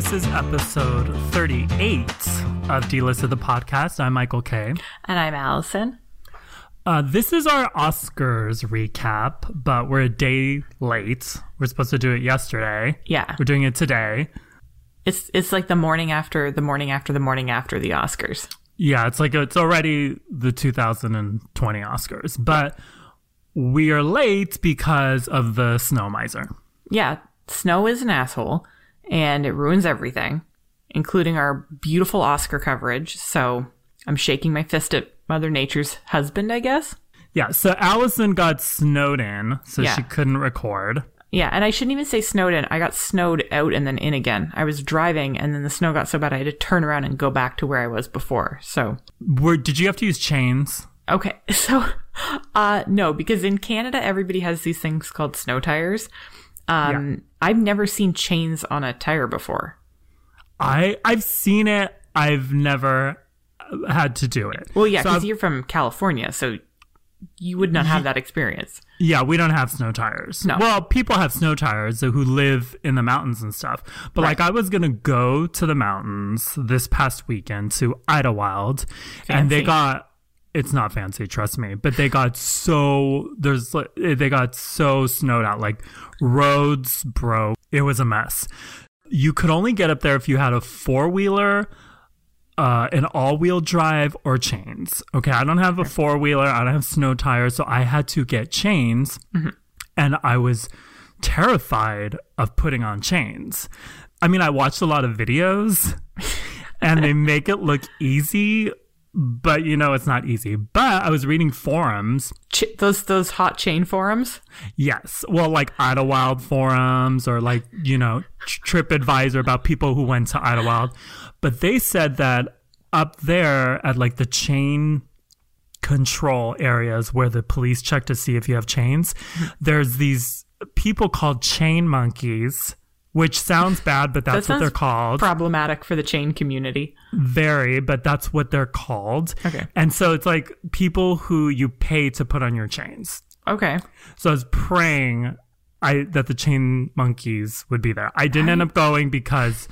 This is episode 38 of D-List of the podcast. I'm Michael K. And I'm Allison. Uh, this is our Oscars recap, but we're a day late. We're supposed to do it yesterday. Yeah. We're doing it today. It's it's like the morning after the morning after the morning after the Oscars. Yeah, it's like it's already the 2020 Oscars, but we are late because of the snow miser. Yeah, snow is an asshole and it ruins everything, including our beautiful Oscar coverage. So I'm shaking my fist at Mother Nature's husband, I guess. Yeah, so Allison got snowed in, so Yeah. she couldn't record. Yeah, and I shouldn't even say snowed in. I got snowed out and then in again. I was driving and then the snow got so bad I had to turn around and go back to where I was before. So Were, did you have to use chains? Okay, so uh no, because in Canada everybody has these things called snow tires. Um I've never seen chains on a tire before. I I've seen it. I've never uh, had to do it. Well, yeah, because I've- you're from California, so you would not have that experience. yeah, we don't have snow tires. No. Well, people have snow tires who live in the mountains and stuff. But like, I was gonna go to the mountains this past weekend to Idyllwild, and they got. It's not fancy, trust me, but they got so there's like they got so snowed out, like roads broke. It was a mess. You could only get up there if you had a four wheeler, uh, an all-wheel drive or chains. Okay, I don't have a four-wheeler. I don't have snow tires, so I had to get chains, and I was terrified of putting on chains. I mean, I watched a lot of videos, and they make it look easy, but you know it's not easy. But I was reading forums. Ch- those those hot chain forums. Yes, well, like Idyllwild forums or like you know TripAdvisor about people who went to Idyllwild, but they said that up there at like the chain control areas where the police check to see if you have chains, there's these people called chain monkeys, which sounds bad, but that's That what they're called. Problematic for the chain community. Very, but that's what they're called. Okay. And so it's like people who you pay to put on your chains. Okay. So I was praying I that the chain monkeys would be there. I didn't end up going because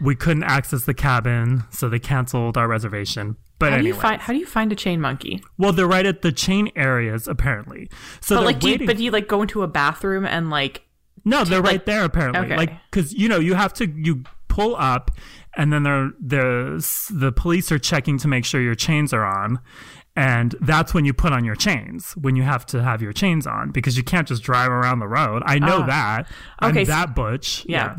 we couldn't access the cabin, so they canceled our reservation. But How do anyway, you find how do you find a chain monkey? well, they're right at the chain areas apparently. So But like, do you, but do you like go into a bathroom and like? No, they're like- right there apparently. Okay. Like because you know you have to you pull up, and then they're the the police are checking to make sure your chains are on. And that's when you put on your chains, when you have to have your chains on, because you can't just drive around the road. I know Ah. that. I'm Okay, that butch. Yeah.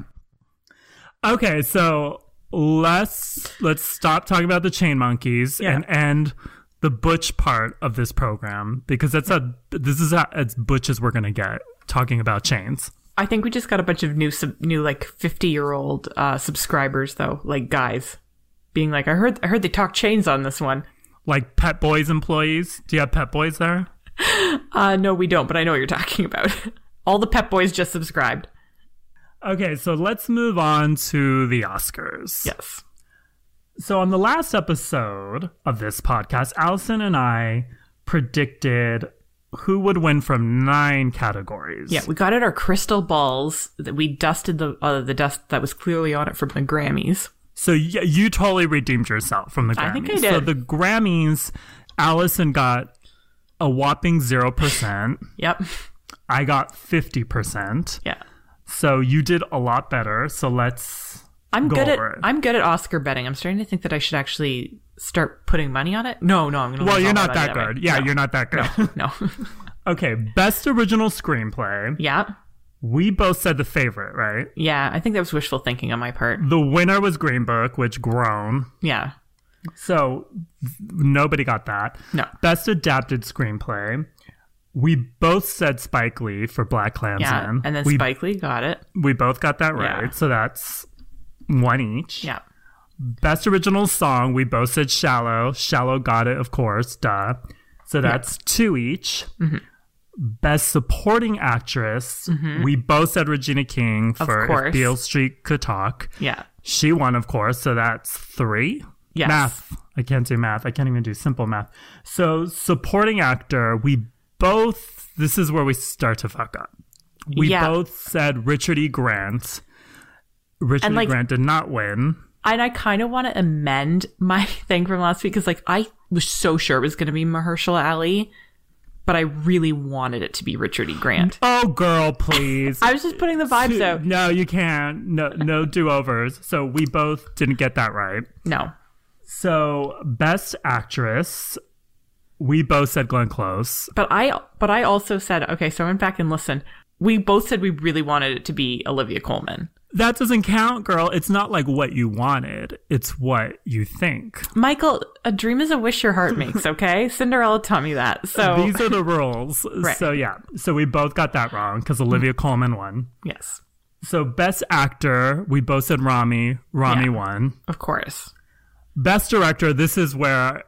Okay, so let's let's stop talking about the chain monkeys Yeah. and end the butch part of this program because that's a this is as butch as we're gonna get talking about chains. I think we just got a bunch of new sub- new like fifty year old uh, subscribers though, like guys, being like, I heard I heard they talk chains on this one. Like Pep Boys employees. Do you have Pep Boys there? Uh, no, we don't, but I know what you're talking about. All the Pep Boys just subscribed. Okay, so let's move on to the Oscars. Yes. So on the last episode of this podcast, Allison and I predicted who would win from nine categories. Yeah, we got out our crystal balls that we dusted the uh, the dust that was clearly on it from the Grammys. So y- you totally redeemed yourself from the Grammys. I think I did. So the Grammys, Allison got a whopping zero percent. Yep. I got fifty percent. Yeah. So you did a lot better. So let's. I'm Go good at. I'm good at Oscar betting. I'm starting to think that I should actually start putting money on it. No, no, I'm gonna. Well, you're not my that good. Yeah, No, you're not that good. No. okay, best original screenplay. yeah. We both said the favorite, right? Yeah. I think that was wishful thinking on my part. The winner was Green Book, which grown. Yeah. So nobody got that. No. Best adapted screenplay. We both said Spike Lee for BlacKkKlansman. Yeah. And then we, Spike Lee got it. we both got that right. Yeah. So that's one each. Yeah. Best original song. We both said Shallow. Shallow got it, of course. Duh. So that's two each. Mm-hmm. Best supporting actress. We both said Regina King for If. Beale Street Could Talk. Yeah. She won, of course, so that's three. Yes. Math. I can't do math. I can't even do simple math. So, supporting actor, we both, this is where we start to fuck up. We Yeah. both said Richard E. Grant. Richard like- Grant did not win. And I kind of want to amend my thing from last week because, like, I was so sure it was going to be Mahershala Ali, but I really wanted it to be Richard E. Grant. Oh, girl, please. I was just putting the vibes out. no, you can't. No, no do overs. So we both didn't get that right. No. So best actress, we both said Glenn Close. But I, but I also said, okay, so I went back and listened. We both said we really wanted it to be Olivia Colman. That doesn't count, girl. It's not like what you wanted. It's what you think. Michael, a dream is a wish your heart makes, okay? Cinderella taught me that. So, These are the rules. So yeah. So we both got that wrong because Olivia mm-hmm. Colman won. yes, So best actor, we both said Rami. Rami Yeah. won. of course. Best director, this is where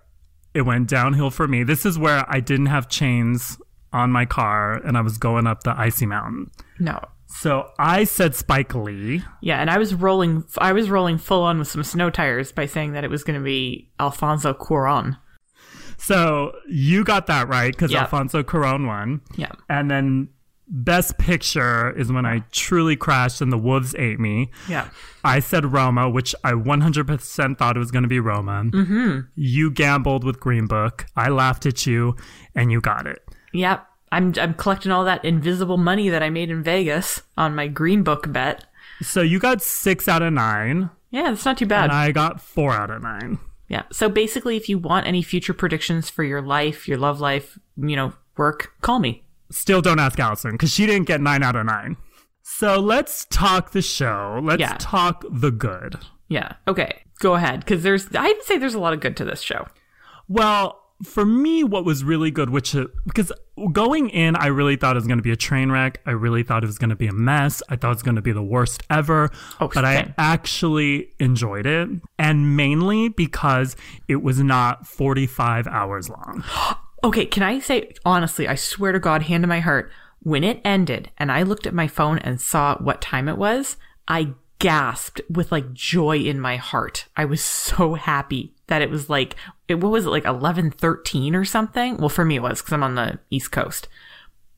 it went downhill for me. This is where I didn't have chains on my car and I was going up the icy mountain. No. So I said Spike Lee. Yeah, and I was rolling, I was rolling full on with some snow tires by saying that it was going to be Alfonso Cuarón. So you got that right because Yeah. Alfonso Cuarón won. Yeah. And then best picture is when I truly crashed and the wolves ate me. Yeah. I said Roma, which I 100% thought it was going to be Roma. Mm-hmm. You gambled with Green Book. I laughed at you, and you got it. Yep. I'm I'm collecting all that invisible money that I made in Vegas on my green book bet. So you got six out of nine, Yeah, that's not too bad. and I got four out of nine. yeah. So basically if you want any future predictions for your life, your love life, you know, work, call me. Still don't ask Allison because she didn't get nine out of nine. So let's talk the show. Let's Yeah. talk the good. Yeah. Okay. Go ahead cuz there's I'd say there's a lot of good to this show. Well, for me, what was really good, which uh, because going in, I really thought it was going to be a train wreck. I really thought it was going to be a mess. I thought it was going to be the worst ever. Oh, but I actually enjoyed it, and mainly because it was not forty-five hours long. Okay, can I say honestly, I swear to God, hand to my heart, when it ended and I looked at my phone and saw what time it was, I gasped with like joy in my heart. I was so happy that it was like it what was it like 11:13 or something? Well, for me it was cuz I'm on the East Coast.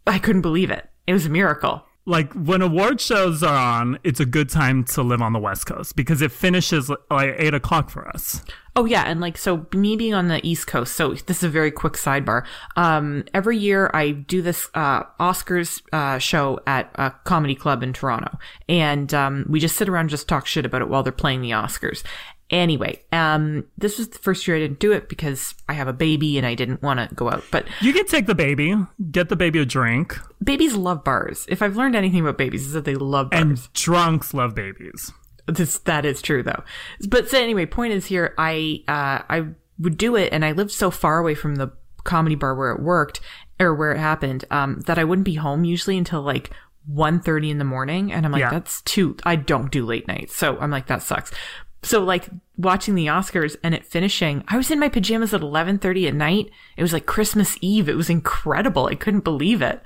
I couldn't believe it. It was a miracle. Like when award shows are on, it's a good time to live on the West Coast because it finishes like eight o'clock for us. Oh yeah, and like so me being on the East Coast, so this is a very quick sidebar. Um every year I do this uh Oscars uh show at a comedy club in Toronto. And um we just sit around and just talk shit about it while they're playing the Oscars. Anyway, um this was the first year I didn't do it because I have a baby and I didn't want to go out. But You can take the baby, get the baby a drink, babies love bars. If I've learned anything about babies is that they love bars. and drunks love babies. This that is true though. But so anyway, point is here, I uh I would do it and I lived so far away from the comedy bar where it worked or where it happened, um, that I wouldn't be home usually until like 1.30 in the morning. And I'm like, Yeah. that's too I don't do late nights. So I'm like, that sucks. So like watching the Oscars and it finishing, I was in my pajamas at 11:30 at night. It was like Christmas Eve. It was incredible. I couldn't believe it.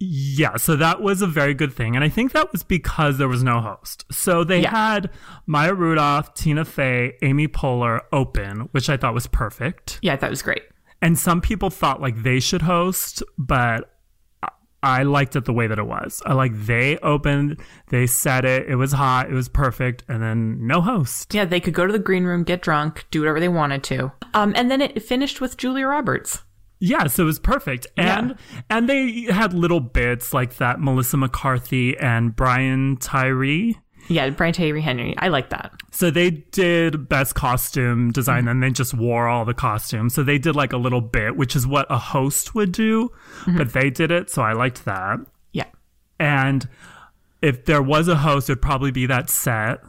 Yeah, so that was a very good thing. And I think that was because there was no host. So they Yeah. had Maya Rudolph, Tina Fey, Amy Poehler open, which I thought was perfect. Yeah, that was great. And some people thought like they should host, but I- liked it the way that it was. I like they opened, they said it, it was hot, it was perfect, and then no host. Yeah, they could go to the green room, get drunk, do whatever they wanted to. Um, and then it finished with Julia Roberts. Yeah, so it was perfect. And and they had little bits like that Melissa McCarthy and Brian Tyree. Yeah, Brian Tyree Henry. I like that. So they did best costume design and they just wore all the costumes. So they did like a little bit, which is what a host would do, mm-hmm. but they did it. So I liked that. Yeah. And if there was a host, it'd probably be that set,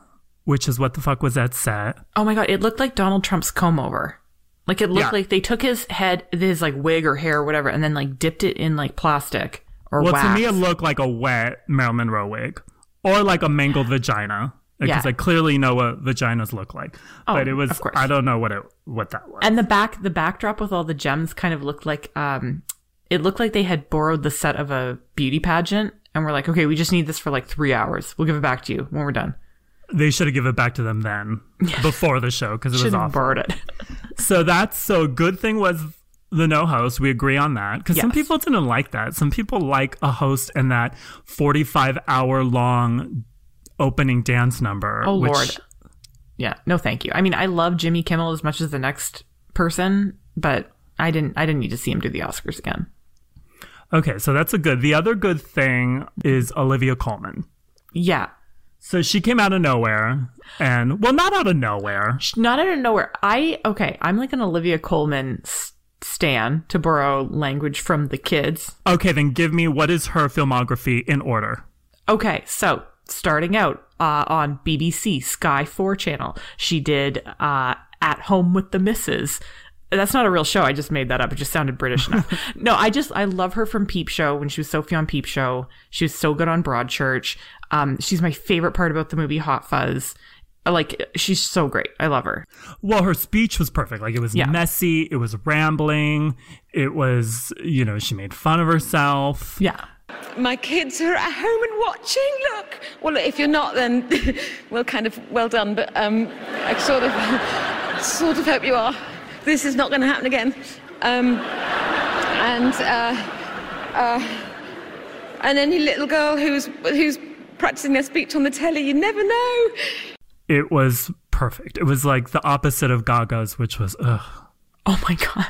which is what the fuck was that set? Oh my god, it looked like Donald Trump's comb over. Like it looked Yeah. like they took his head, his like wig or hair or whatever, and then like dipped it in like plastic or Well, wax. to me, it looked like a wet Marilyn Monroe wig or like a mangled vagina. Because Yeah. I clearly know what vaginas look like, Oh, but it was of course. I don't know what it what that was. and the back, the backdrop with all the gems kind of looked like, um, it looked like they had borrowed the set of a beauty pageant and we're like, okay, we just need this for like three hours. We'll give it back to you when we're done. they should have given it back to them then before the show because it was awful. borrowed it. So that's so good thing was the no host. We agree on that because some people didn't like that. Some people like a host and that 45 hour long opening dance number. Oh which- Lord. Yeah, no thank you. I mean, I love Jimmy Kimmel as much as the next person, but I didn't I didn't need to see him do the Oscars again. Okay, so that's a good. The other good thing is Olivia Colman. Yeah. So she came out of nowhere, and well, not out of nowhere. Not out of nowhere. I okay, I'm like an Olivia Colman s- stan to borrow language from the kids. Okay, then give me what is her filmography in order. Okay, so starting out uh, on BBC Sky 4 channel, she did uh, At Home with the Misses. That's not a real show. I just made that up. It just sounded British enough. no, I just I love her from Peep Show when she was Sophie on Peep Show. She was so good on Broadchurch. Um, she's my favorite part about the movie Hot Fuzz. Like she's so great. I love her. Well, her speech was perfect. Like it was Yeah. messy, it was rambling, it was, you know, she made fun of herself. Yeah. My kids are at home and watching. Look. Well, if you're not, then well, kind of well done. But um, I sort of, sort of hope you are. This is not going to happen again. Um, and uh, uh, and any little girl who's who's practicing their speech on the telly, you never know. It was perfect. It was like the opposite of Gaga's, which was ugh. Oh my god.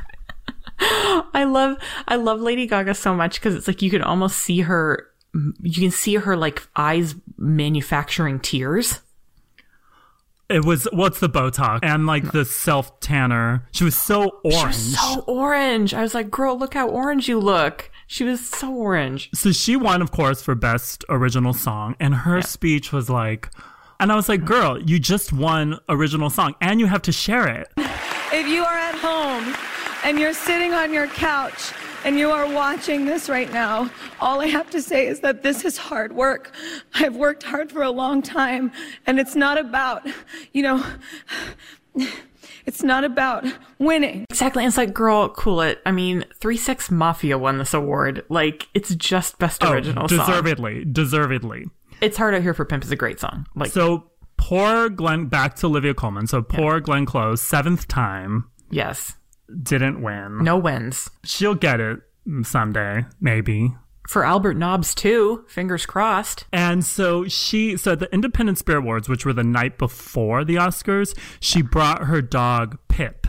I love I love Lady Gaga so much because it's like you can almost see her you can see her like eyes manufacturing tears. It was what's the Botox and like the self tanner. She was so orange. She was so orange. I was like, girl, look how orange you look. She was so orange. So she won, of course, for best original song, and her speech was like, and I was like, "Girl, you just won original song, and you have to share it." If you are at home and you're sitting on your couch and you are watching this right now, all I have to say is that this is hard work. I've worked hard for a long time, and it's not about, you know, it's not about winning. Exactly. And it's like, girl, cool it. I mean, Three Six Mafia won this award. Like, it's just best oh, original song. Oh, deservedly, deservedly. It's hard out here for Pimp is a great song. Like, So poor Glenn. Back to Olivia Colman. So poor Glenn Close, seventh time, yes, didn't win. no wins She'll get it someday, maybe. for Albert Nobbs too. Fingers crossed. And so she, so at the Independent Spirit Awards, which were the night before the Oscars, she brought her dog Pip,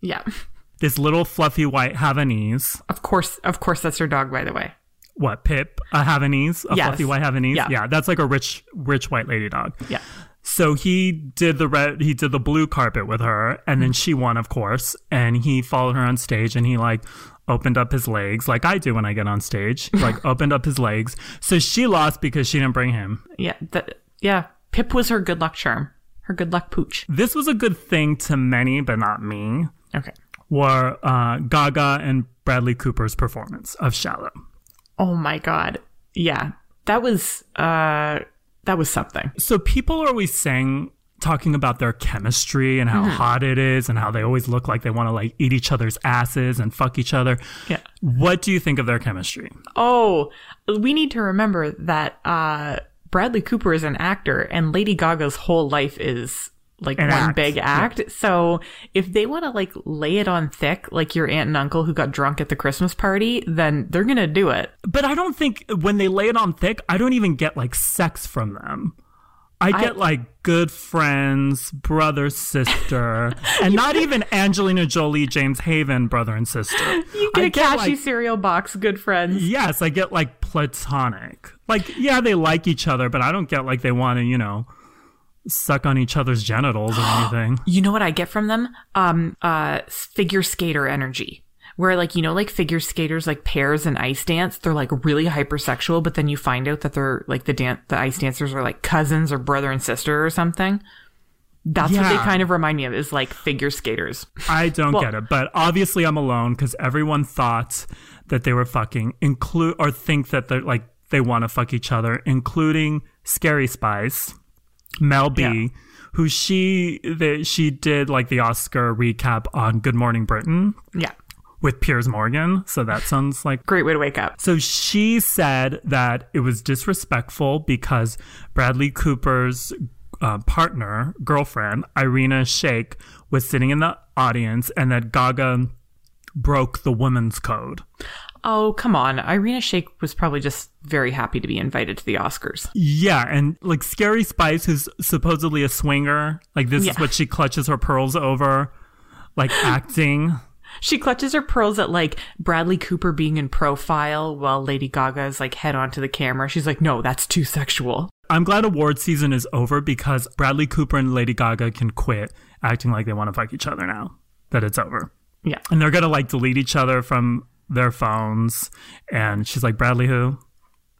Yeah. this little fluffy white Havanese. Of course, of course, that's her dog, by the way. What Pip? A Havanese, a Yes. fluffy white Havanese. Yeah. that's like a rich, rich white lady dog. Yeah. So he did the red, he did the blue carpet with her, and then she won, of course. And he followed her on stage, and he like opened up his legs, like I do when I get on stage, like opened up his legs. So she lost because she didn't bring him. Yeah. That, yeah. Pip was her good luck charm, her good luck pooch. This was a good thing to many, but not me. Okay. Were uh, Gaga and Bradley Cooper's performance of "Shallow." Oh my God. Yeah. That was, uh, that was something. So people are always saying, talking about their chemistry and how hot it is, and how they always look like they want to like eat each other's asses and fuck each other. Yeah. What do you think of their chemistry? Oh, we need to remember that, uh, Bradley Cooper is an actor and Lady Gaga's whole life is like An one act. big act. So if they want to like lay it on thick, like your aunt and uncle who got drunk at the Christmas party, then they're going to do it. But I don't think when they lay it on thick, I don't even get like sex from them. I get like good friends, brother, sister, and not even Angelina Jolie, James Haven, brother and sister. You get I a cashy like, cereal box, good friends. yes, I get like platonic. Like, yeah, they like each other, but I don't get like they want to, you know, suck on each other's genitals or anything. You know what I get from them? Um, uh, figure skater energy. Where like, you know, like figure skaters like pairs and ice dance, they're like really hypersexual, but then you find out that they're like the dance, the ice dancers are like cousins or brother and sister or something. That's what they kind of remind me of is like figure skaters. I don't Well- get it, but obviously I'm alone because everyone thought that they were fucking, include or think that they're like they want to fuck each other, including Scary Spice, Mel B, Yeah. who she that she did like the Oscar recap on Good Morning Britain Yeah. with Piers Morgan, so that sounds like Great way to wake up. so she said that it was disrespectful because Bradley Cooper's uh, partner, girlfriend, Irina Shayk, was sitting in the audience and that Gaga broke the women's code. Oh, come on. Irina Shayk was probably just very happy to be invited to the Oscars. Yeah, and like Scary Spice, who's supposedly a swinger, like this Yeah. is what she clutches her pearls over, like acting. She clutches her pearls at like Bradley Cooper being in profile while Lady Gaga is like head onto the camera. She's like, no, that's too sexual. I'm glad award season is over because Bradley Cooper and Lady Gaga can quit acting like they want to fuck each other now that it's over. Yeah. And they're gonna like delete each other from their phones. And she's like, Bradley who?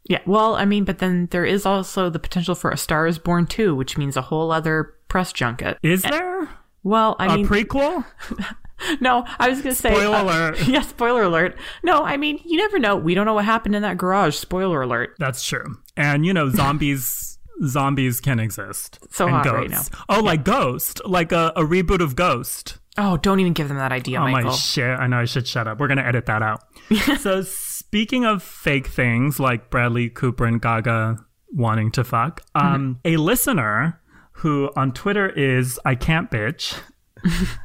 Yeah. Well, I mean, but then there is also the potential for A Star is Born 2, which means a whole other press junket. Is there Well, I a mean, A prequel? no, I was going to say. Spoiler uh, alert. Yeah, spoiler alert. No, I mean, you never know. We don't know what happened in that garage. Spoiler alert. That's true. And you know, zombies zombies can exist. So and hot ghosts. right Oh, like Ghost, like a, a reboot of Ghost. Oh, don't even give them that idea, Oh Michael. my shit! I know I should shut up. We're gonna edit that out. so speaking of fake things like Bradley Cooper and Gaga wanting to fuck, um, a listener who on Twitter is I can't bitch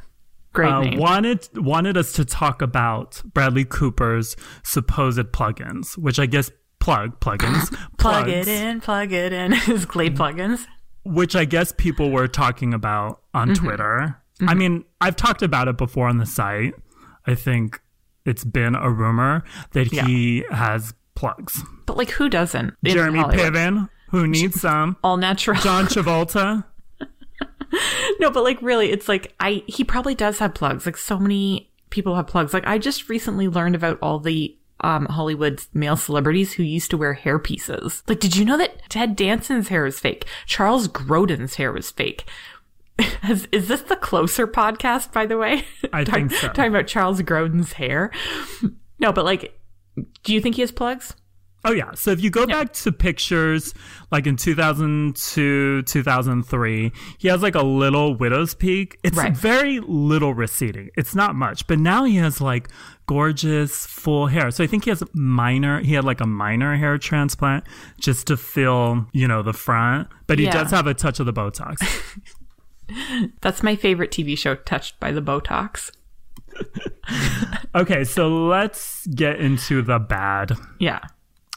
Great uh, name. wanted wanted us to talk about Bradley Cooper's supposed plugins, which I guess plug plugins plug plugs, it in, plug it in. His Glade plugins. which I guess people were talking about on Twitter. I mean, I've talked about it before on the site. I think it's been a rumor that he has plugs. But like, who doesn't? Jeremy? Piven, who needs some. All natural. John Travolta. no, but like, really, it's like I. He probably does have plugs. Like, so many people have plugs. Like, I just recently learned about all the um Hollywood male celebrities who used to wear hair pieces. Like, did you know that Ted Danson's hair is fake? Charles Grodin's hair was fake. Has, is this the closer podcast, by the way? I think so. Talking about Charles Grodin's hair. No, but like, do you think he has plugs? Oh yeah. So if you go back to pictures like in 2002, 2003, he has like a little widow's peak. It's Right. very little receding. It's not much, but now he has like gorgeous full hair. So I think he has minor, he had like a minor hair transplant just to fill, you know, the front, but he Yeah. does have a touch of the Botox. That's my favorite TV show, Touched by the Botox. okay. So let's get into the bad, Yeah.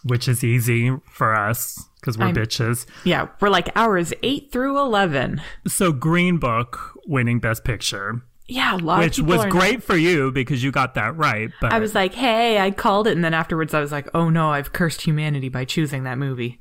which is easy for us because we're I'm- bitches. Yeah. We're like hours eight through 11. So Green Book winning Best Picture, Yeah. Which was great for you because you got that right. But I was like, hey, I called it. And then afterwards, I was like, oh no, I've cursed humanity by choosing that movie.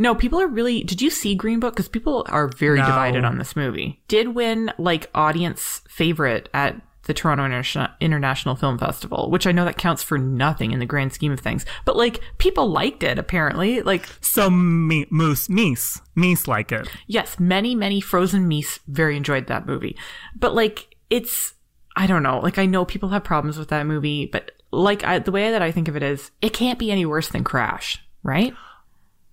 No, people are really. Did you see Green Book? Because people are very No. divided on this movie. Did win like audience favorite at the Toronto Interna- International Film Festival, which I know that counts for nothing in the grand scheme of things. But like, people liked it apparently. Like, so me, Moose Meese Meese like it. yes, many, many frozen meese very enjoyed that movie. But like, it's, I don't know. Like, I know people have problems with that movie, but like, I, the way that I think of it is, it can't be any worse than Crash, right?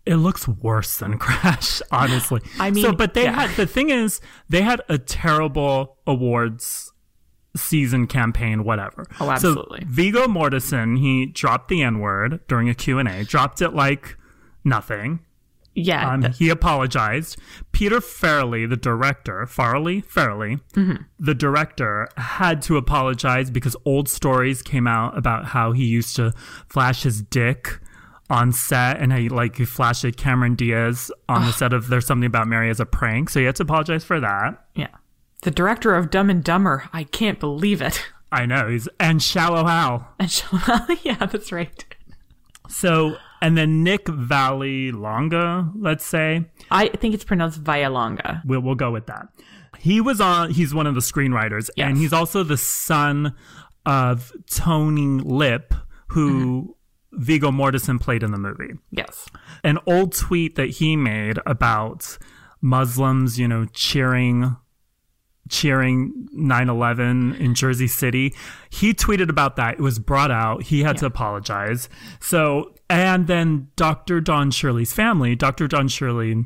It looks worse than Crash, honestly. I mean, so but they yeah. had the thing is they had a terrible awards season campaign, whatever. Oh, absolutely. So Viggo Mortensen, he dropped the N word during a Q and A, dropped it like nothing. Yeah. Um, he apologized. Peter Farrelly, the director, Farley, Farrelly, Mm-hmm. the director, had to apologize because old stories came out about how he used to flash his dick on set and he like he flashed at Cameron Diaz on the set of There's Something About Mary as a prank. So he had to apologize for that. yeah. The director of Dumb and Dumber. I can't believe it. I know he's and Shallow Hal. And Shalala, yeah, that's right. So and then Nick Vallelonga, let's say. I think it's pronounced Vialonga. We'll, we'll go with that. He was on, he's one of the screenwriters, and he's also the son of Tony Lip, who mm-hmm. Viggo Mortensen played in the movie. Yes. An old tweet that he made about Muslims, you know, cheering cheering 9-11 in jersey city he tweeted about that it was brought out he had to apologize so and then dr don shirley's family dr don shirley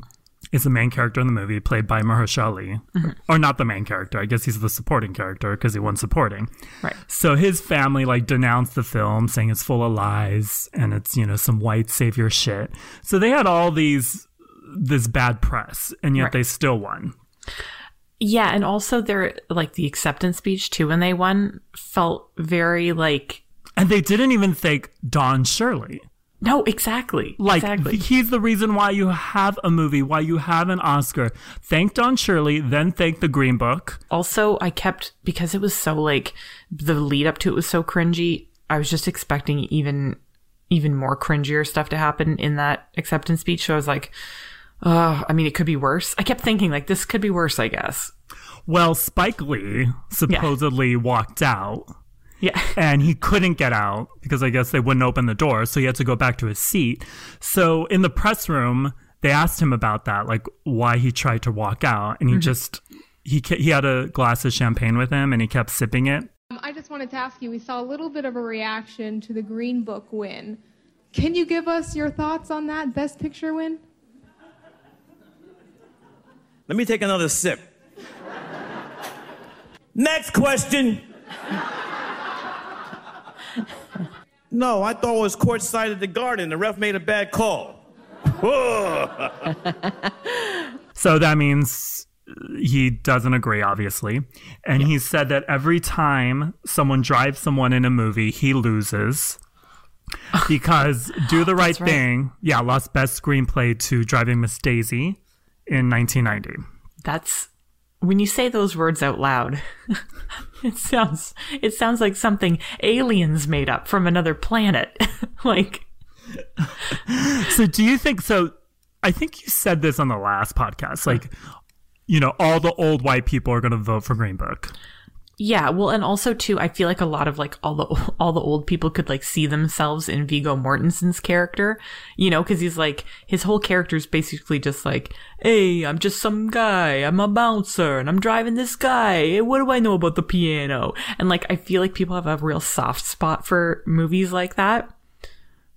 is the main character in the movie played by mahershala ali mm-hmm. or not the main character i guess he's the supporting character because he won supporting Right. so his family like denounced the film saying it's full of lies and it's you know some white savior shit so they had all these this bad press and yet Right. they still won Yeah, and also their like the acceptance speech too when they won felt very like And they didn't even thank Don Shirley. No, exactly. Like exactly. he's the reason why you have a movie, why you have an Oscar. Thank Don Shirley, then thank the Green Book. also, I kept because it was so like the lead up to it was so cringy. I was just expecting even even more cringier stuff to happen in that acceptance speech. So I was like, oh, I mean, it could be worse. I kept thinking like this could be worse. I guess. Well, Spike Lee supposedly walked out Yeah. and he couldn't get out because I guess they wouldn't open the door, so he had to go back to his seat. So in the press room, they asked him about that, like why he tried to walk out, and he just he he had a glass of champagne with him and he kept sipping it. Um, I just wanted to ask you, we saw a little bit of a reaction to the Green Book win. Can you give us your thoughts on that Best Picture win? Let me take another sip. Next question. No, I thought it was courtside at the Garden. The ref made a bad call. So that means he doesn't agree, obviously. And he said that every time someone drives someone in a movie, he loses. Because Do the Right right. Thing, yeah, lost Best Screenplay to Driving Miss Daisy in 1990. That's when you say those words out loud. it sounds it sounds like something aliens made up from another planet. like So do you think so? I think you said this on the last podcast. Like, you know, all the old white people are going to vote for Green Book. Yeah, well and also too I feel like a lot of like all the all the old people could like see themselves in Viggo Mortensen's character, you know, cuz he's like his whole character is basically just like, "Hey, I'm just some guy. I'm a bouncer and I'm driving this guy. What do I know about the piano?" And like I feel like people have a real soft spot for movies like that.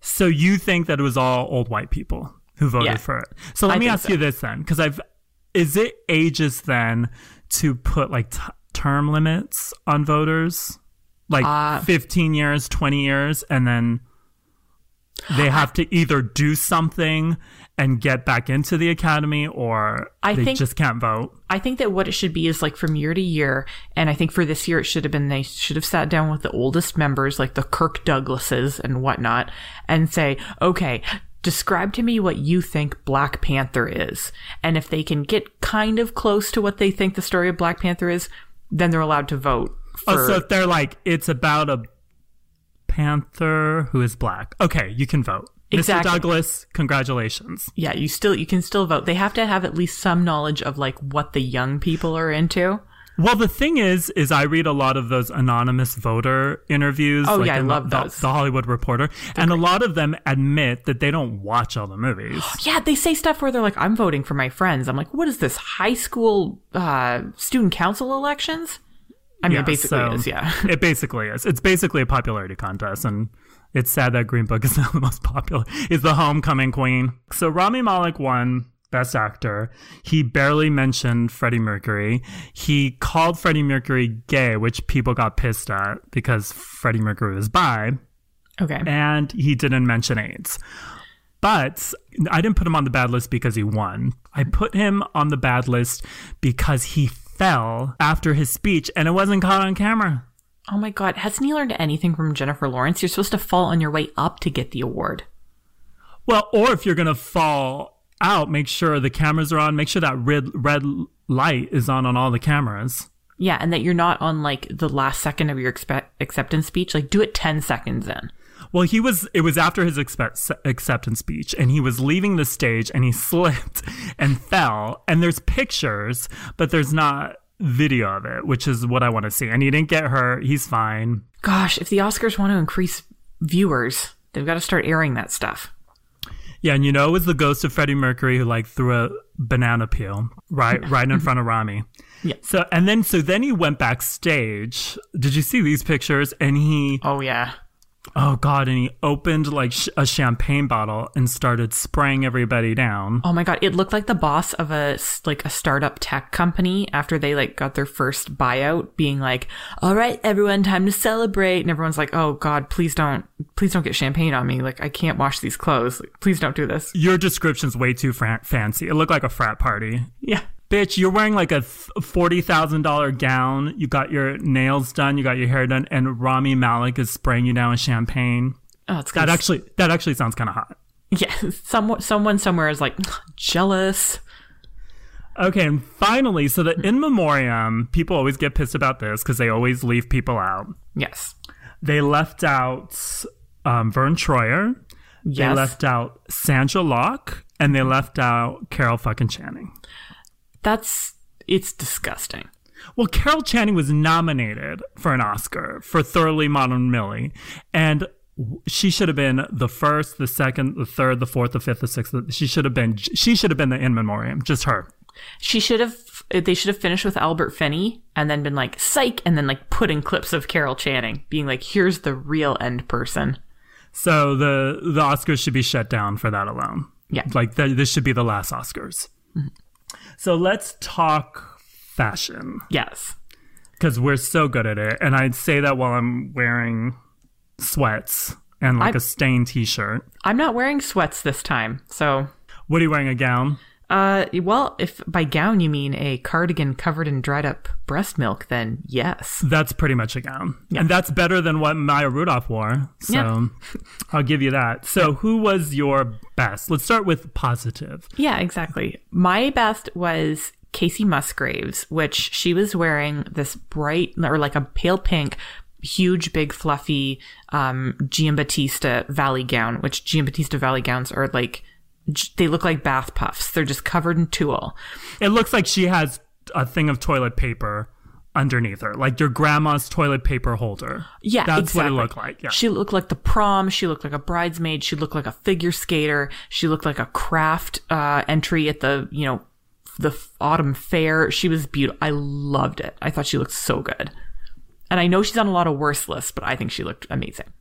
So you think that it was all old white people who voted Yeah. for it? So let I me ask so. you this then, because I've is it ages then to put like t- term limits on voters, like Uh, fifteen years, twenty years, and then they have to either do something and get back into the academy, or I they think- just can't vote. I think that what it should be is like from year to year. And I think for this year, it should have been they should have sat down with the oldest members, like the Kirk Douglases and whatnot, and say, okay, describe to me what you think Black Panther is. And if they can get kind of close to what they think the story of Black Panther is, then they're allowed to vote. For, Oh, so if they're like, it's about a panther who is black, okay, you can vote. Exactly. Mr. Douglas, congratulations. yeah, you still you can still vote. They have to have at least some knowledge of like what the young people are into. Well, the thing is, is I read a lot of those anonymous voter interviews. Oh, yeah, I love the, those. The Hollywood Reporter, and a lot of them admit that they don't watch all the movies. Yeah, they say stuff where they're like, I'm voting for my friends. I'm like, what is this? High school uh, student council elections? I mean, Yeah, it basically so is, yeah. it basically is. It's basically a popularity contest, and it's sad that Green Book is now the most popular. Is the homecoming queen. So Rami Malek won Best Actor. He barely mentioned Freddie Mercury. He called Freddie Mercury gay, which people got pissed at because Freddie Mercury was bi. Okay. and he didn't mention AIDS. But I didn't put him on the bad list because he won. I put him on the bad list because he fell after his speech and it wasn't caught on camera. Oh my God. Hasn't he learned anything from Jennifer Lawrence? You're supposed to fall on your way up to get the award. Well, or if you're going to fall out, make sure the cameras are on, make sure that red red light is on on all the cameras. Yeah, and that you're not on like the last second of your expe- acceptance speech. Like, do it 10 seconds in. Well, he was. It was after his expe- acceptance speech, and he was leaving the stage, and he slipped and fell. And there's pictures, but there's not video of it, which is what I want to see. And he didn't get hurt. He's fine. Gosh, if the Oscars want to increase viewers, they've got to start airing that stuff. Yeah, and you know, it was the ghost of Freddie Mercury who like threw a banana peel right, right in front of Rami. Yeah. So and then so then he went backstage. Did you see these pictures? And he Oh, yeah. Oh god, and he opened like sh- a champagne bottle and started spraying everybody down. Oh my god, it looked like the boss of a like a startup tech company after they like got their first buyout being like, "All right, everyone, time to celebrate." And everyone's like, "Oh god, please don't please don't get champagne on me. Like I can't wash these clothes. Like, please don't do this." Your description's way too fra- fancy. It looked like a frat party. Yeah. Bitch, you're wearing like a forty thousand dollar gown. You got your nails done. You got your hair done, and Rami Malek is spraying you down with champagne. Oh, it's That actually that actually sounds kind of hot. yeah. Someone, someone somewhere is like jealous. Okay, and finally, so the in memoriam, people always get pissed about this because they always leave people out. Yes. They left out um, Vern Troyer. Yes. They left out Sondra Locke, and they left out Carol fucking Channing. That's it's disgusting. Well, Carol Channing was nominated for an Oscar for Thoroughly Modern Millie, and she should have been the first, the second, the third, the fourth, the fifth, the sixth. She should have been. She should have been the in memoriam. Just her. She should have. Uh, they should have finished with Albert Finney and then been like psych, and then like put in clips of Carol Channing being like, "Here's the real end person." So the the Oscars should be shut down for that alone. Yeah. like th- this should be the last Oscars. Mm-hmm. So let's talk fashion Yes. because we're so good at it, and I'd say that while I'm wearing sweats and like a stained T-shirt. I'm not wearing sweats this time, so What are you wearing? A gown? Uh, well, if by gown you mean a cardigan covered in dried up breast milk, then yes. That's pretty much a gown. And that's better than what Maya Rudolph wore. So Yeah. I'll give you that. So who was your best? Let's start with positive. Yeah, exactly. My best was Kacey Musgraves, which she was wearing this bright or like a pale pink, huge, big, fluffy um, Giambattista Valli gown, which Giambattista Valli gowns are like, they look like bath puffs. They're just covered in tulle. It looks like she has a thing of toilet paper underneath her, like your grandma's toilet paper holder. Yeah, That's exactly. what it looked like. Yeah. She looked like the prom. She looked like a bridesmaid. She looked like a figure skater. She looked like a craft uh, entry at the you know the autumn fair. She was beautiful. I loved it. I thought she looked so good. And I know she's on a lot of worse lists, but I think she looked amazing.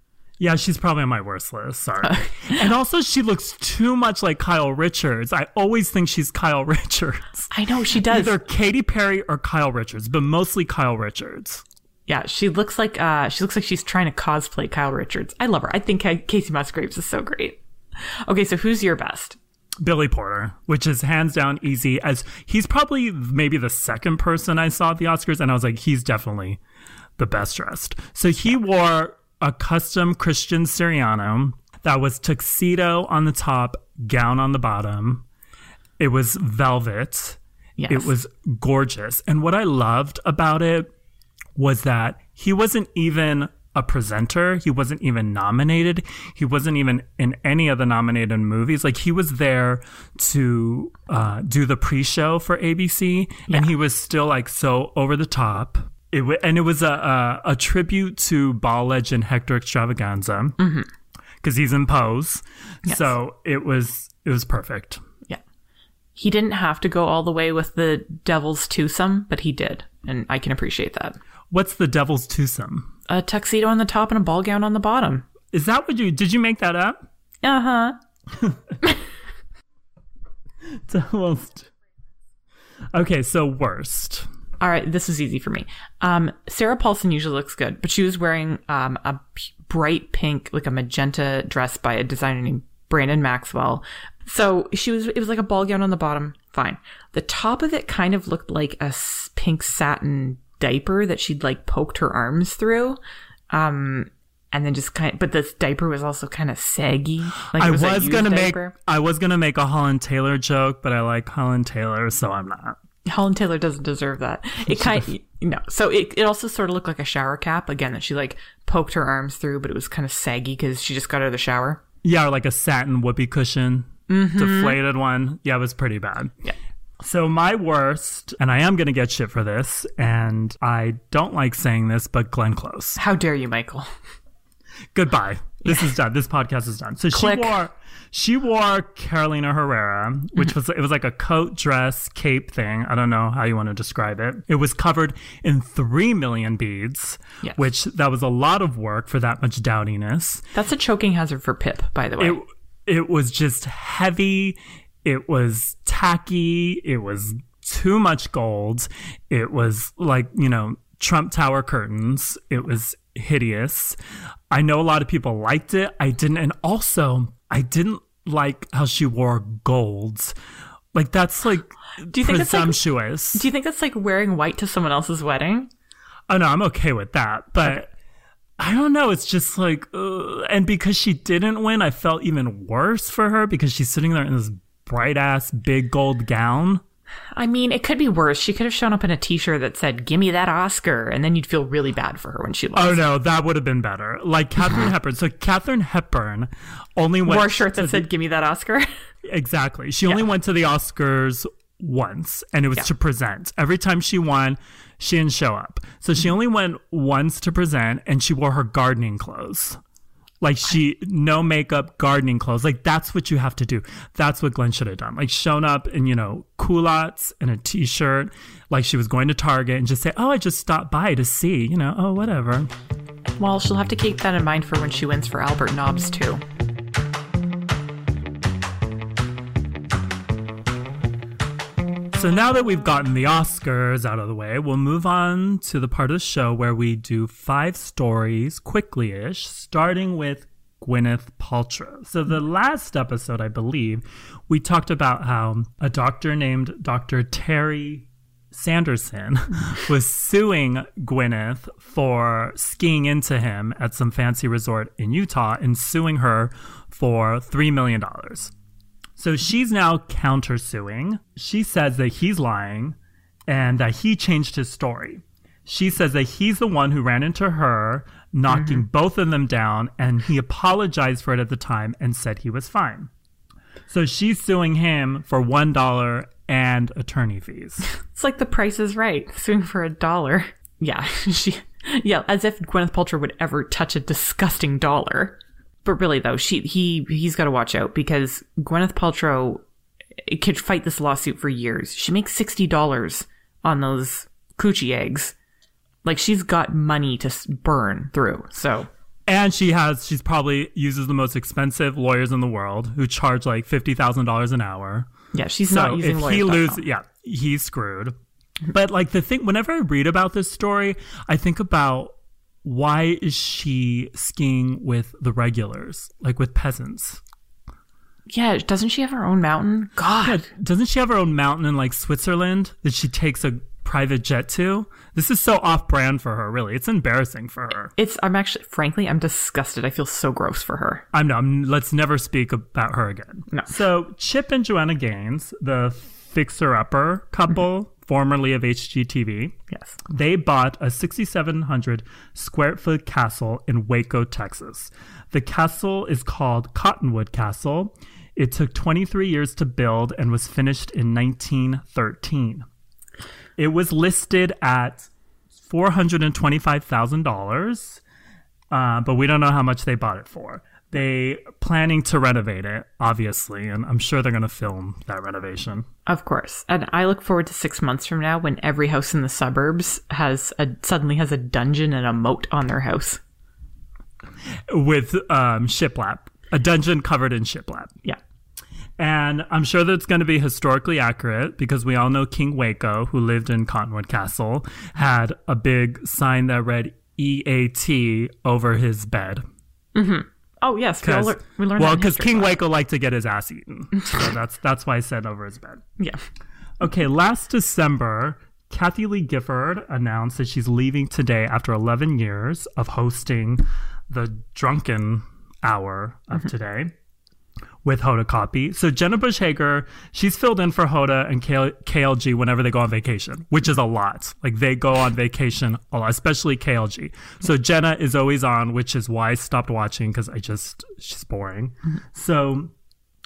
Yeah, she's probably on my worst list. Sorry. and also, she looks too much like Kyle Richards. I always think she's Kyle Richards. I know she does. Either Katy Perry or Kyle Richards, but mostly Kyle Richards. yeah, she looks like uh, she looks like she's trying to cosplay Kyle Richards. I love her. I think Kacey Musgraves is so great. Okay, so who's your best? Billy Porter, which is hands down easy as he's probably maybe the second person I saw at the Oscars, and I was like, he's definitely the best dressed. So he wore a custom Christian Siriano that was tuxedo on the top, gown on the bottom. It was velvet. Yes. It was gorgeous. And what I loved about it was that he wasn't even a presenter. He wasn't even nominated. He wasn't even in any of the nominated movies. Like he was there to uh, do the pre-show for ABC, and he was still like so over the top. It w- and it was a, a a tribute to ball legend Hector Xtravaganza because he's in Pose. So it was it was perfect. Yeah. He didn't have to go all the way with the devil's twosome, but he did. And I can appreciate that. What's the devil's twosome? A tuxedo on the top and a ball gown on the bottom. Is that what you did? You make that up? Uh huh. Devil's. Okay, so worst. All right, this is easy for me. Um, Sarah Paulson usually looks good, but she was wearing um, a p- bright pink, like a magenta dress by a designer named Brandon Maxwell. So she was, it was like a ball gown on the bottom. Fine. The top of it kind of looked like a pink satin diaper that she'd like poked her arms through. Um, and then just kind of, but this diaper was also kind of saggy. Like I a was, gonna diaper. make I was gonna make a Holland Taylor joke, but I like Holland Taylor, so I'm not. Helen Taylor doesn't deserve that. It kind of, no. So it, it also sort of looked like a shower cap again that she like poked her arms through, but it was kind of saggy because she just got out of the shower. Yeah, or like a satin whoopee cushion, deflated one. Yeah, it was pretty bad. Mm-hmm. Yeah. So my worst, and I am gonna get shit for this, and I don't like saying this, but Glenn Close. How dare you, Michael? Goodbye. This is done. This podcast is done. So Click. she wore she wore Carolina Herrera, which Mm-hmm. was it was like a coat, dress, cape thing. I don't know how you want to describe it. It was covered in three million beads, Yes. which that was a lot of work for that much dowdiness. That's a choking hazard for Pip, by the way. It it was just heavy. It was tacky. It was too much gold. It was like you know Trump Tower curtains. It was hideous. I know a lot of people liked it. I didn't, and also I didn't like how she wore golds Like that's like Do you think it's like presumptuous. Do you think that's like wearing white to someone else's wedding? oh no, I'm okay with that, but I don't know. It's just like, uh, and because she didn't win, I felt even worse for her because she's sitting there in this bright ass big gold gown. I mean, it could be worse. She could have shown up in a T-shirt that said "Give me that Oscar," and then you'd feel really bad for her when she oh, lost. Oh no, that would have been better. Like Katharine Hepburn. So Katharine Hepburn only went Wore a shirt to that said "Give me that Oscar." exactly. She only went to the Oscars once, and it was to present. Every time she won, she didn't show up. So she mm-hmm. only went once to present, and she wore her gardening clothes. Like she, no makeup, gardening clothes. Like that's what you have to do. That's what Glenn should have done. Like shown up in, you know, culottes and a t-shirt, like she was going to Target and just say, oh, I just stopped by to see, you know, oh, whatever. well, she'll have to keep that in mind for when she wins for Albert Nobbs too. So now that we've gotten the Oscars out of the way, we'll move on to the part of the show where we do five stories quickly ish, starting with Gwyneth Paltrow. So, the last episode, I believe, we talked about how a doctor named Dr. Terry Sanderson was suing Gwyneth for skiing into him at some fancy resort in Utah and suing her for $3 million. So she's now countersuing. She says that he's lying and that he changed his story. She says that he's the one who ran into her, knocking mm-hmm. both of them down, and he apologized for it at the time and said he was fine. So she's suing him for $1 and attorney fees. It's like The Price is Right, suing for a dollar. Yeah, she. Yeah, as if Gwyneth Paltrow would ever touch a disgusting dollar. But really, though, she he he's got to watch out because Gwyneth Paltrow could fight this lawsuit for years. She makes sixty dollars on those coochie eggs. Like she's got money to burn through. So And she has, she's probably uses the most expensive lawyers in the world who charge like $50,000 an hour. yeah, she's So not using if lawyers. he loses, yeah, he's screwed. But like the thing, whenever I read about this story, I think about why is she skiing with the regulars, like with peasants? Yeah, doesn't she have her own mountain? God, Doesn't she have her own mountain in like Switzerland that she takes a private jet to? This is so off-brand for her. Really, it's embarrassing for her. it's. I'm actually, frankly, I'm disgusted. I feel so gross for her. I'm no. Let's never speak about her again. No. So Chip and Joanna Gaines, the fixer-upper couple, formerly of HGTV, Yes. They bought a 6,700 square foot castle in Waco, Texas. The castle is called Cottonwood Castle. It took 23 years to build and was finished in 1913. It was listed at $425,000, uh, but we don't know how much they bought it for. They planning to renovate it, obviously, and I'm sure they're going to film that renovation. Of course. And I look forward to six months from now when every house in the suburbs has a suddenly has a dungeon and a moat on their house. with um, shiplap, a dungeon covered in shiplap. Yeah. And I'm sure that it's going to be historically accurate because we all know King Waco, who lived in Cottonwood Castle, had a big sign that read EAT over his bed. Oh yes, we, all 'Cause- lear- we learned well, because King class. Waco liked to get his ass eaten. So that's, that's why I said over his bed. Yeah. Okay, last December, Kathie Lee Gifford announced that she's leaving today after 11 years of hosting the drunken hour of mm-hmm. today with Hoda Kotb. So Jenna Bush Hager, she's filled in for Hoda and KLG whenever they go on vacation, which is a lot. Like they go on vacation a lot, especially KLG. So Jenna is always on, which is why I stopped watching because I just, she's boring. So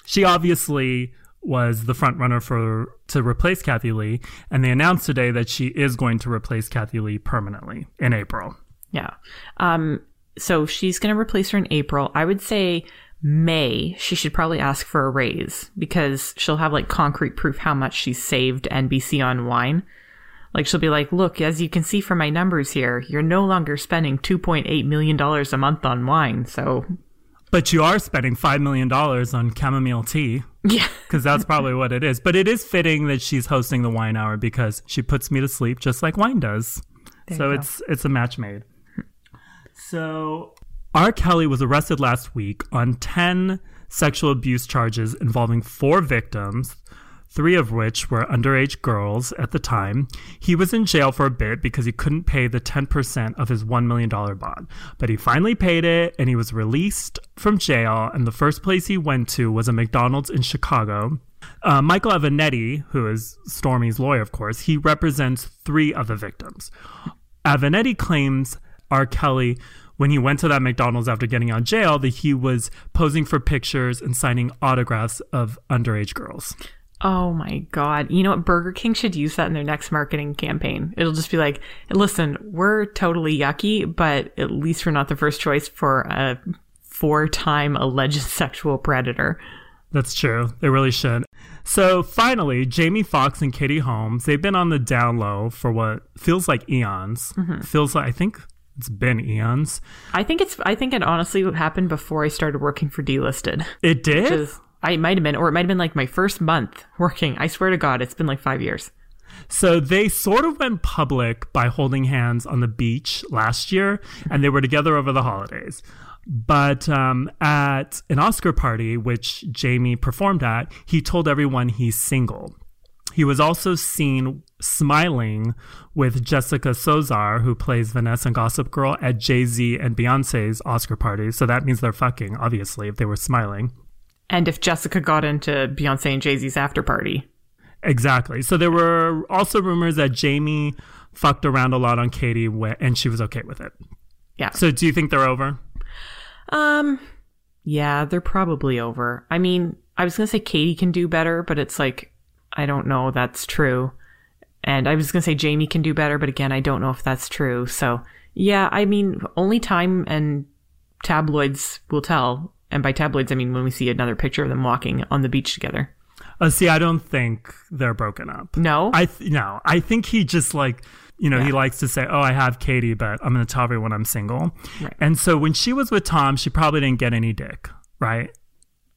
she obviously was the front runner for to replace Kathie Lee, and they announced today that she is going to replace Kathie Lee permanently in April. Yeah. Um so she's going to replace her in April. I would say May she should probably ask for a raise because she'll have like concrete proof how much she's saved NBC on wine. Like she'll be like, "Look, as you can see from my numbers here, you're no longer spending 2.8 million dollars a month on wine." So, But you are spending five million dollars on chamomile tea yeah. because that's probably what it is. But it is fitting that she's hosting the wine hour because she puts me to sleep just like wine does. so it's it's a match made. So R. Kelly was arrested last week on ten sexual abuse charges involving four victims. three of which were underage girls at the time. He was in jail for a bit because he couldn't pay the 10% of his $1 million bond. But he finally paid it and he was released from jail. And the first place he went to was a McDonald's in Chicago. Uh, Michael Avenatti, who is Stormy's lawyer, of course, he represents three of the victims. Avenatti claims R. Kelly, when he went to that McDonald's after getting out of jail, that he was posing for pictures and signing autographs of underage girls. Oh my God. You know what? Burger King should use that in their next marketing campaign. It'll just be like, listen, we're totally yucky, but at least we're not the first choice for a four time alleged sexual predator. That's true. They really should. So finally, Jamie Foxx and Katie Holmes, they've been on the down low for what feels like eons. Mm-hmm. Feels like, I think it's been eons. I think it's, I think it honestly happened before I started working for Dlisted. It did? Is, I might have been, or it might have been like my first month working. I swear to God, it's been like five years. So they sort of went public by holding hands on the beach last year, and they were together over the holidays. But um, at an Oscar party, which Jamie performed at, he told everyone he's single. He was also seen smiling with Jessica Szohr, who plays Vanessa in Gossip Girl, at Jay Z and Beyonce's Oscar party. So that means they're fucking, obviously, if they were smiling. And if Jessica got into Beyonce and Jay Z's after party. Exactly. So there were also rumors that Jamie fucked around a lot on Katie, and she was okay with it. Yeah. So do you think they're over? Um, yeah, they're probably over. I mean, I was gonna say Katie can do better, but it's like I don't know that's true. And I was gonna say Jamie can do better, but again, I don't know if that's true. So yeah, I mean, only time and tabloids will tell. And by tabloids, I mean when we see another picture of them walking on the beach together. Uh, see, I don't think they're broken up. No, I th- no, I think he just like you know he likes to say, "Oh, I have Katie, but I'm going to tell everyone I'm single." Right. And so when she was with Tom, she probably didn't get any dick, right?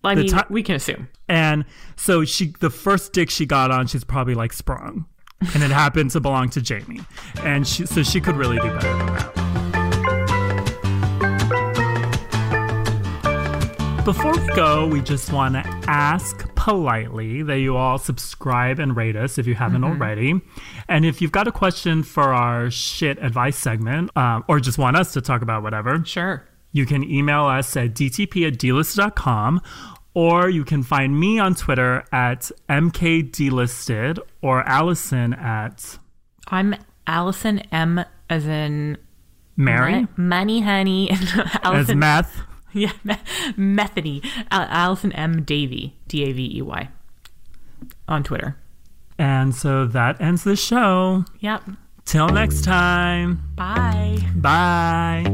I the mean ti- we can assume. And so she, the first dick she got on, she's probably like sprung, and it happened to belong to Jamie, and she, so she could really do better than that. Before we go, we just want to ask politely that you all subscribe and rate us if you haven't already. And if you've got a question for our shit advice segment, um, or just want us to talk about whatever, Sure. You can email us at dtp at dlist.com or you can find me on Twitter at mkdlisted or Allison at I'm Allison M as in Mary Me- money honey and as Allison meth. Yeah, me- Methany. Al- Allison M. Davey, D A V E Y, on Twitter. And so that ends the show. Yep. Till next time. Bye. Bye.